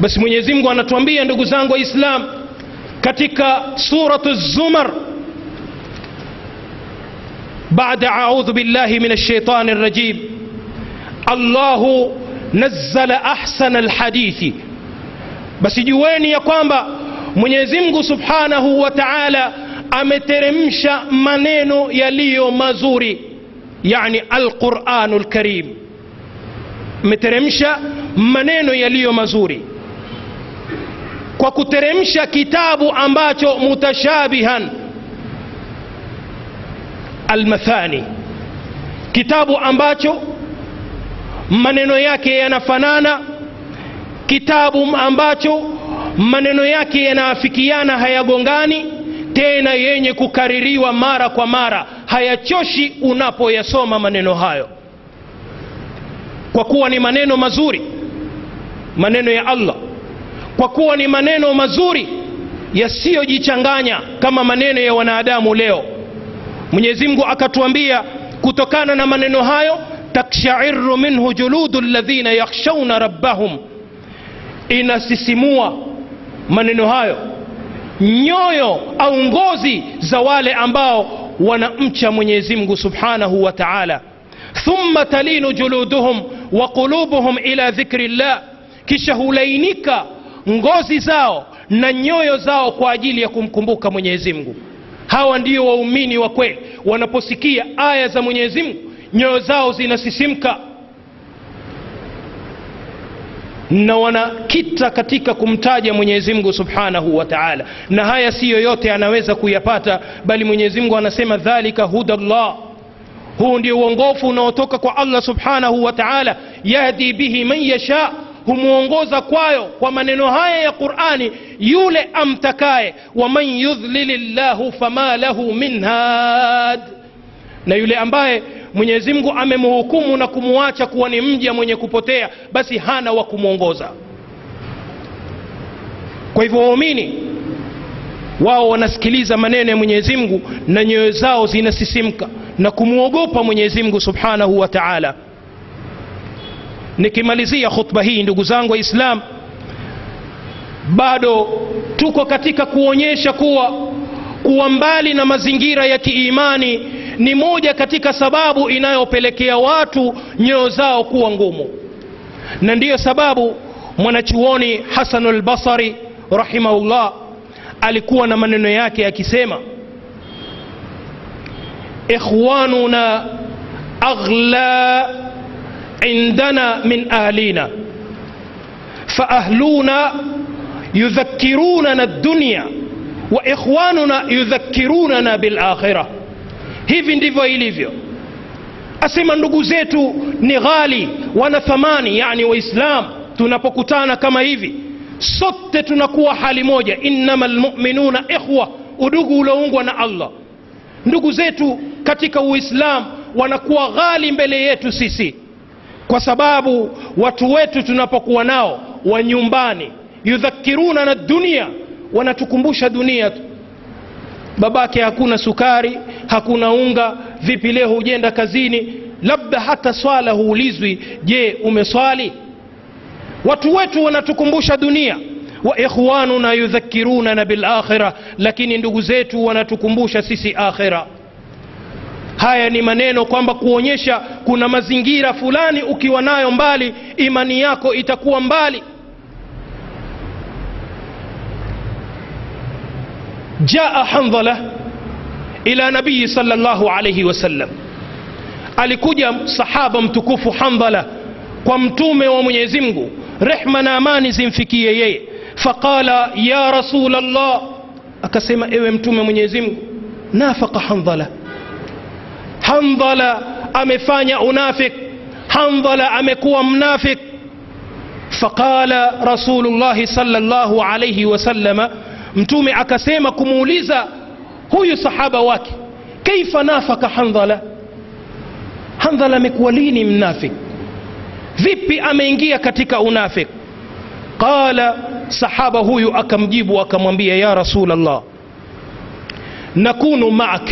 basi mwenyezi mungu anatuambia ndugu zangu waislam katika suratu zumar بعد أعوذ بالله من الشيطان الرجيم الله نزل أحسن الحديث basi jueni ya kwamba mwenyezi mungu subhanahu wa taala ameteremsha maneno yaliyo mazuri yani alquranu lkarim ameteremsha maneno yaliyo mazuri kwa kuteremsha kitabu ambacho mutashabihan. Almathani kitabu ambacho maneno yake yanafanana kitabu ambacho maneno yake yanaafikiana hayagongani tena yenye kukaririwa mara kwa mara. Hayachoshi unapoyasoma maneno hayo kwa kuwa ni maneno mazuri maneno ya allah kwa kuwa ni maneno mazuri yasiyojichanganya kama maneno ya wanadamu leo mwenyezi mungu akatuambia kutokana na maneno hayo takshairu minhu juludu ladhina yakhshauna rabbahum inasisimua maneno hayo nyoyo au ngozi za wale ambao wanamcha mwenyezi mungu subhanahu wa taala thumma talinu juluduhum wa qulubuhum ila dhikri llah kisha hulainika ngozi zao na nyoyo zao kwa ajili ya kumkumbuka mwenyezi mungu. Hawa ndio waumini wa kweli. Wanaposikia aya za mwenyezi mungu nyoyo zao zinasisimka. Na wanakita katika kumtaja mwenyezi mungu subhanahu wa taala. Na haya si yoyote anaweza kuyapata bali mwenyezi mungu anasema dhalika huda llah huu ndio uongofu unaotoka kwa allah subhanahu wa taala. Yahdi bihi man yasha humwongoza kwayo kwa maneno haya ya qurani yule amtakaye waman yudhlili llahu fama lahu min had na yule ambaye mwenyezi mungu amemhukumu na kumwacha kuwa ni mja mwenye kupotea basi hana wa kumwongoza kwa hivyo waumini wao wanasikiliza maneno ya mwenyezi mungu na nyoyo zao zinasisimka na kumwogopa mwenyezi mungu subhanahu wa taala nikimalizia khutba hii ndugu zangu waislam bado tuko katika kuonyesha kuwa kuwa mbali na mazingira ya kiimani ni moja katika sababu inayopelekea watu nyoyo zao kuwa ngumu. Na ndiyo sababu mwanachuoni hasanu lbasari rahimahullah alikuwa na maneno yake akisema ikhwanuna aghla عندنا من أهلنا فأهلنا يذكروننا الدنيا وإخواننا يذكروننا بالآخرة hivi ndivyo ilivyo asema ndugu zetu ni ghali wana thamani yani waislam tunapokutana kama hivi sote tunakuwa hali moja innama lmuminuna ikhwa udugu ulioungwa na allah ndugu zetu katika uislam wanakuwa ghali mbele yetu sisi kwa sababu watu wetu tunapokuwa nao wa nyumbani yudhakiruna na dunia wanatukumbusha dunia tu. Babake hakuna sukari hakuna unga vipi leo hujenda kazini? Labda hata swala huulizwi je umeswali? Watu wetu wanatukumbusha dunia. Wa ikhwanuna yudhakiruna na bilakhira lakini ndugu zetu wanatukumbusha sisi akhira haya ni maneno kwamba kuonyesha kuna mazingira fulani ukiwa nayo mbali imani yako itakuwa mbali jaa handhala ila nabii salllahu alaihi wasallam alikuja sahaba mtukufu handhala kwa mtume wa mwenyezi mungu rehma na amani zimfikie yeye faqala ya rasul llah akasema ewe mtume mwenyezi mungu nafaka handhala handhala amefanya unafik handhala amekuwa mnafik faqala rasulullahi salllahu alaihi wasallama mtume akasema kumuuliza huyu sahaba wake kaifa nafaka handhala handhala amekuwa lini mnafik vipi ameingia katika unafik qala sahaba huyu akamjibu akamwambia ya rasulllah nakunu maak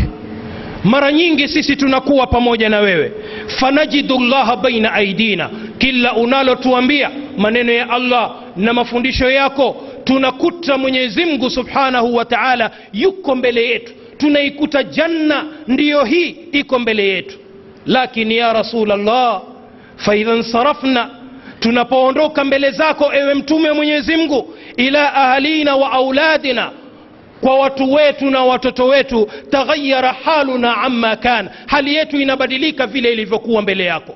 mara nyingi sisi tunakuwa pamoja na wewe. Fanajidu llaha baina aidina. Kila unalotuambia maneno ya allah na mafundisho yako tunakuta mwenyezi mungu subhanahu wa taala yuko mbele yetu. Tunaikuta janna ndiyo hii iko mbele yetu. Lakini ya rasulllah faidha nsarafna tunapoondoka mbele zako ewe mtume wa mwenyezi mungu ila ahalina wa auladina kwa watu wetu na watoto wetu taghayara haluna amma kan hali yetu inabadilika vile ilivyokuwa mbele yako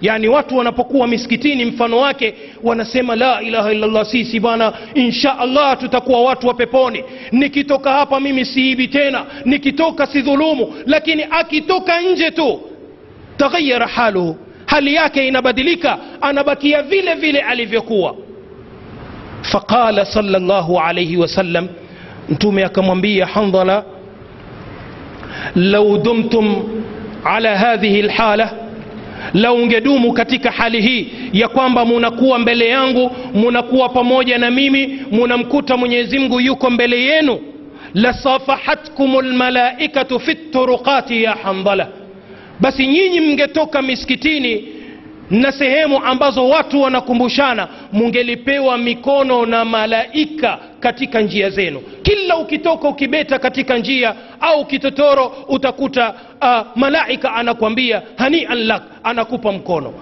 yaani watu wanapokuwa misikitini mfano wake wanasema la ilaha illallah sisi bwana insha allah tutakuwa watu wa peponi nikitoka hapa mimi siibi tena nikitoka sidhulumu lakini akitoka nje tu taghayara haluhu hali yake inabadilika anabakia vile vile alivyokuwa faqala salllahu alaihi wasallam mtume akamwambia handhala lau dumtum ala hadhihi lhala lau ungedumu katika hali hii ya kwamba munakuwa mbele yangu munakuwa pamoja na mimi munamkuta mwenyezi mungu yuko mbele yenu lasafahatkum lmalaikatu fi turuqati ya handhala basi nyinyi mngetoka misikitini na sehemu ambazo watu wanakumbushana mungelipewa mikono na malaika katika njia zenu. Kila ukitoka ukibeta katika njia au kitotoro utakuta uh, malaika anakwambia hanian lak anakupa mkono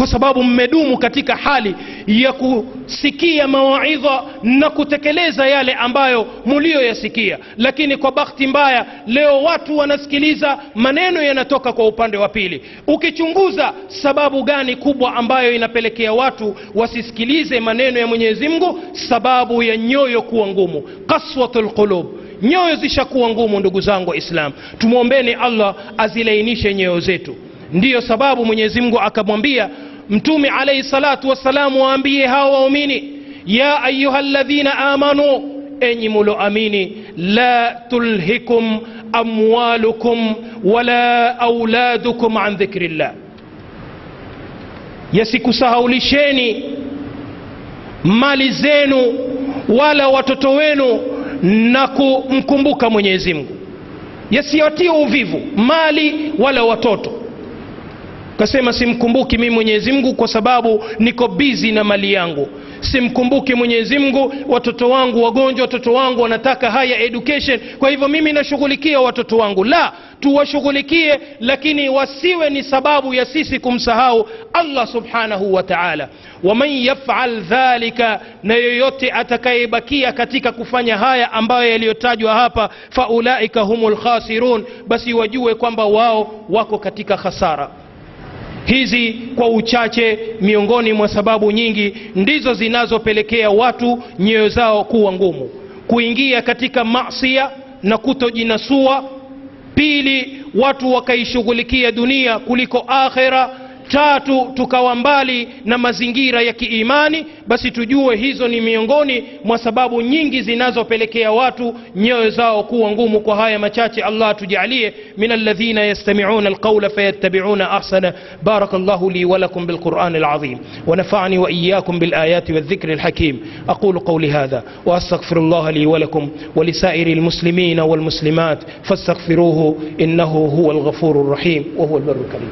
kwa sababu mmedumu katika hali ya kusikia mawaidha na kutekeleza yale ambayo muliyoyasikia lakini kwa bahati mbaya leo watu wanasikiliza maneno yanatoka kwa upande wa pili. Ukichunguza sababu gani kubwa ambayo inapelekea watu wasisikilize maneno ya mwenyezi mungu? Sababu ya nyoyo kuwa ngumu. Kaswatu lqulub nyoyo zishakuwa ngumu ndugu zangu waislam tumwombeni allah azilainishe nyoyo zetu. Ndiyo sababu mwenyezi mungu akamwambia mtume alaihi salatu wassalamu waambie hawa waumini ya ayuha ladhina amanu enyi muloamini la tulhikum amwalukum wala auladukum an dhikri llah yasikusahaulisheni mali zenu wala watoto wenu na kumkumbuka mwenyezi mungu yasiwatie uvivu mali wala watoto kasema simkumbuki mimi mwenyezi mungu kwa sababu niko bizi na mali yangu. Simkumbuki mwenyezi mungu watoto wangu wagonjwa watoto wangu wanataka haya education. Kwa hivyo mimi nashughulikia watoto wangu. La tuwashughulikie lakini wasiwe ni sababu ya sisi kumsahau allah subhanahu wa taala. Waman yafal dhalika na yoyote atakayebakia katika kufanya haya ambayo yaliyotajwa hapa faulaika humu lkhasirun basi wajue kwamba wao wako katika khasara hizi kwa uchache miongoni mwa sababu nyingi ndizo zinazopelekea watu nyoyo zao kuwa ngumu. Kuingia katika masia na kutojinasua. Pili watu wakaishughulikia dunia kuliko akhira tatu tukawa mbali na mazingira ya kiimani basi tujue hizo ni miongoni mwa sababu nyingi zinazopelekea watu nyoyo zao kuwa ngumu kwa haya machache allah tujalie min alladhina yastamiuna alqaula fayattabiuna ahsana baraka llahu li walakum bilquran alazim ونفعني وإياكم بالآيات والذكر الحكيم أقول قولي هذا وأستغفر الله لي ولكم ولسائر المسلمين والمسلمات فاستغفروه إنه هو الغفور الرحيم وهو البر الكريم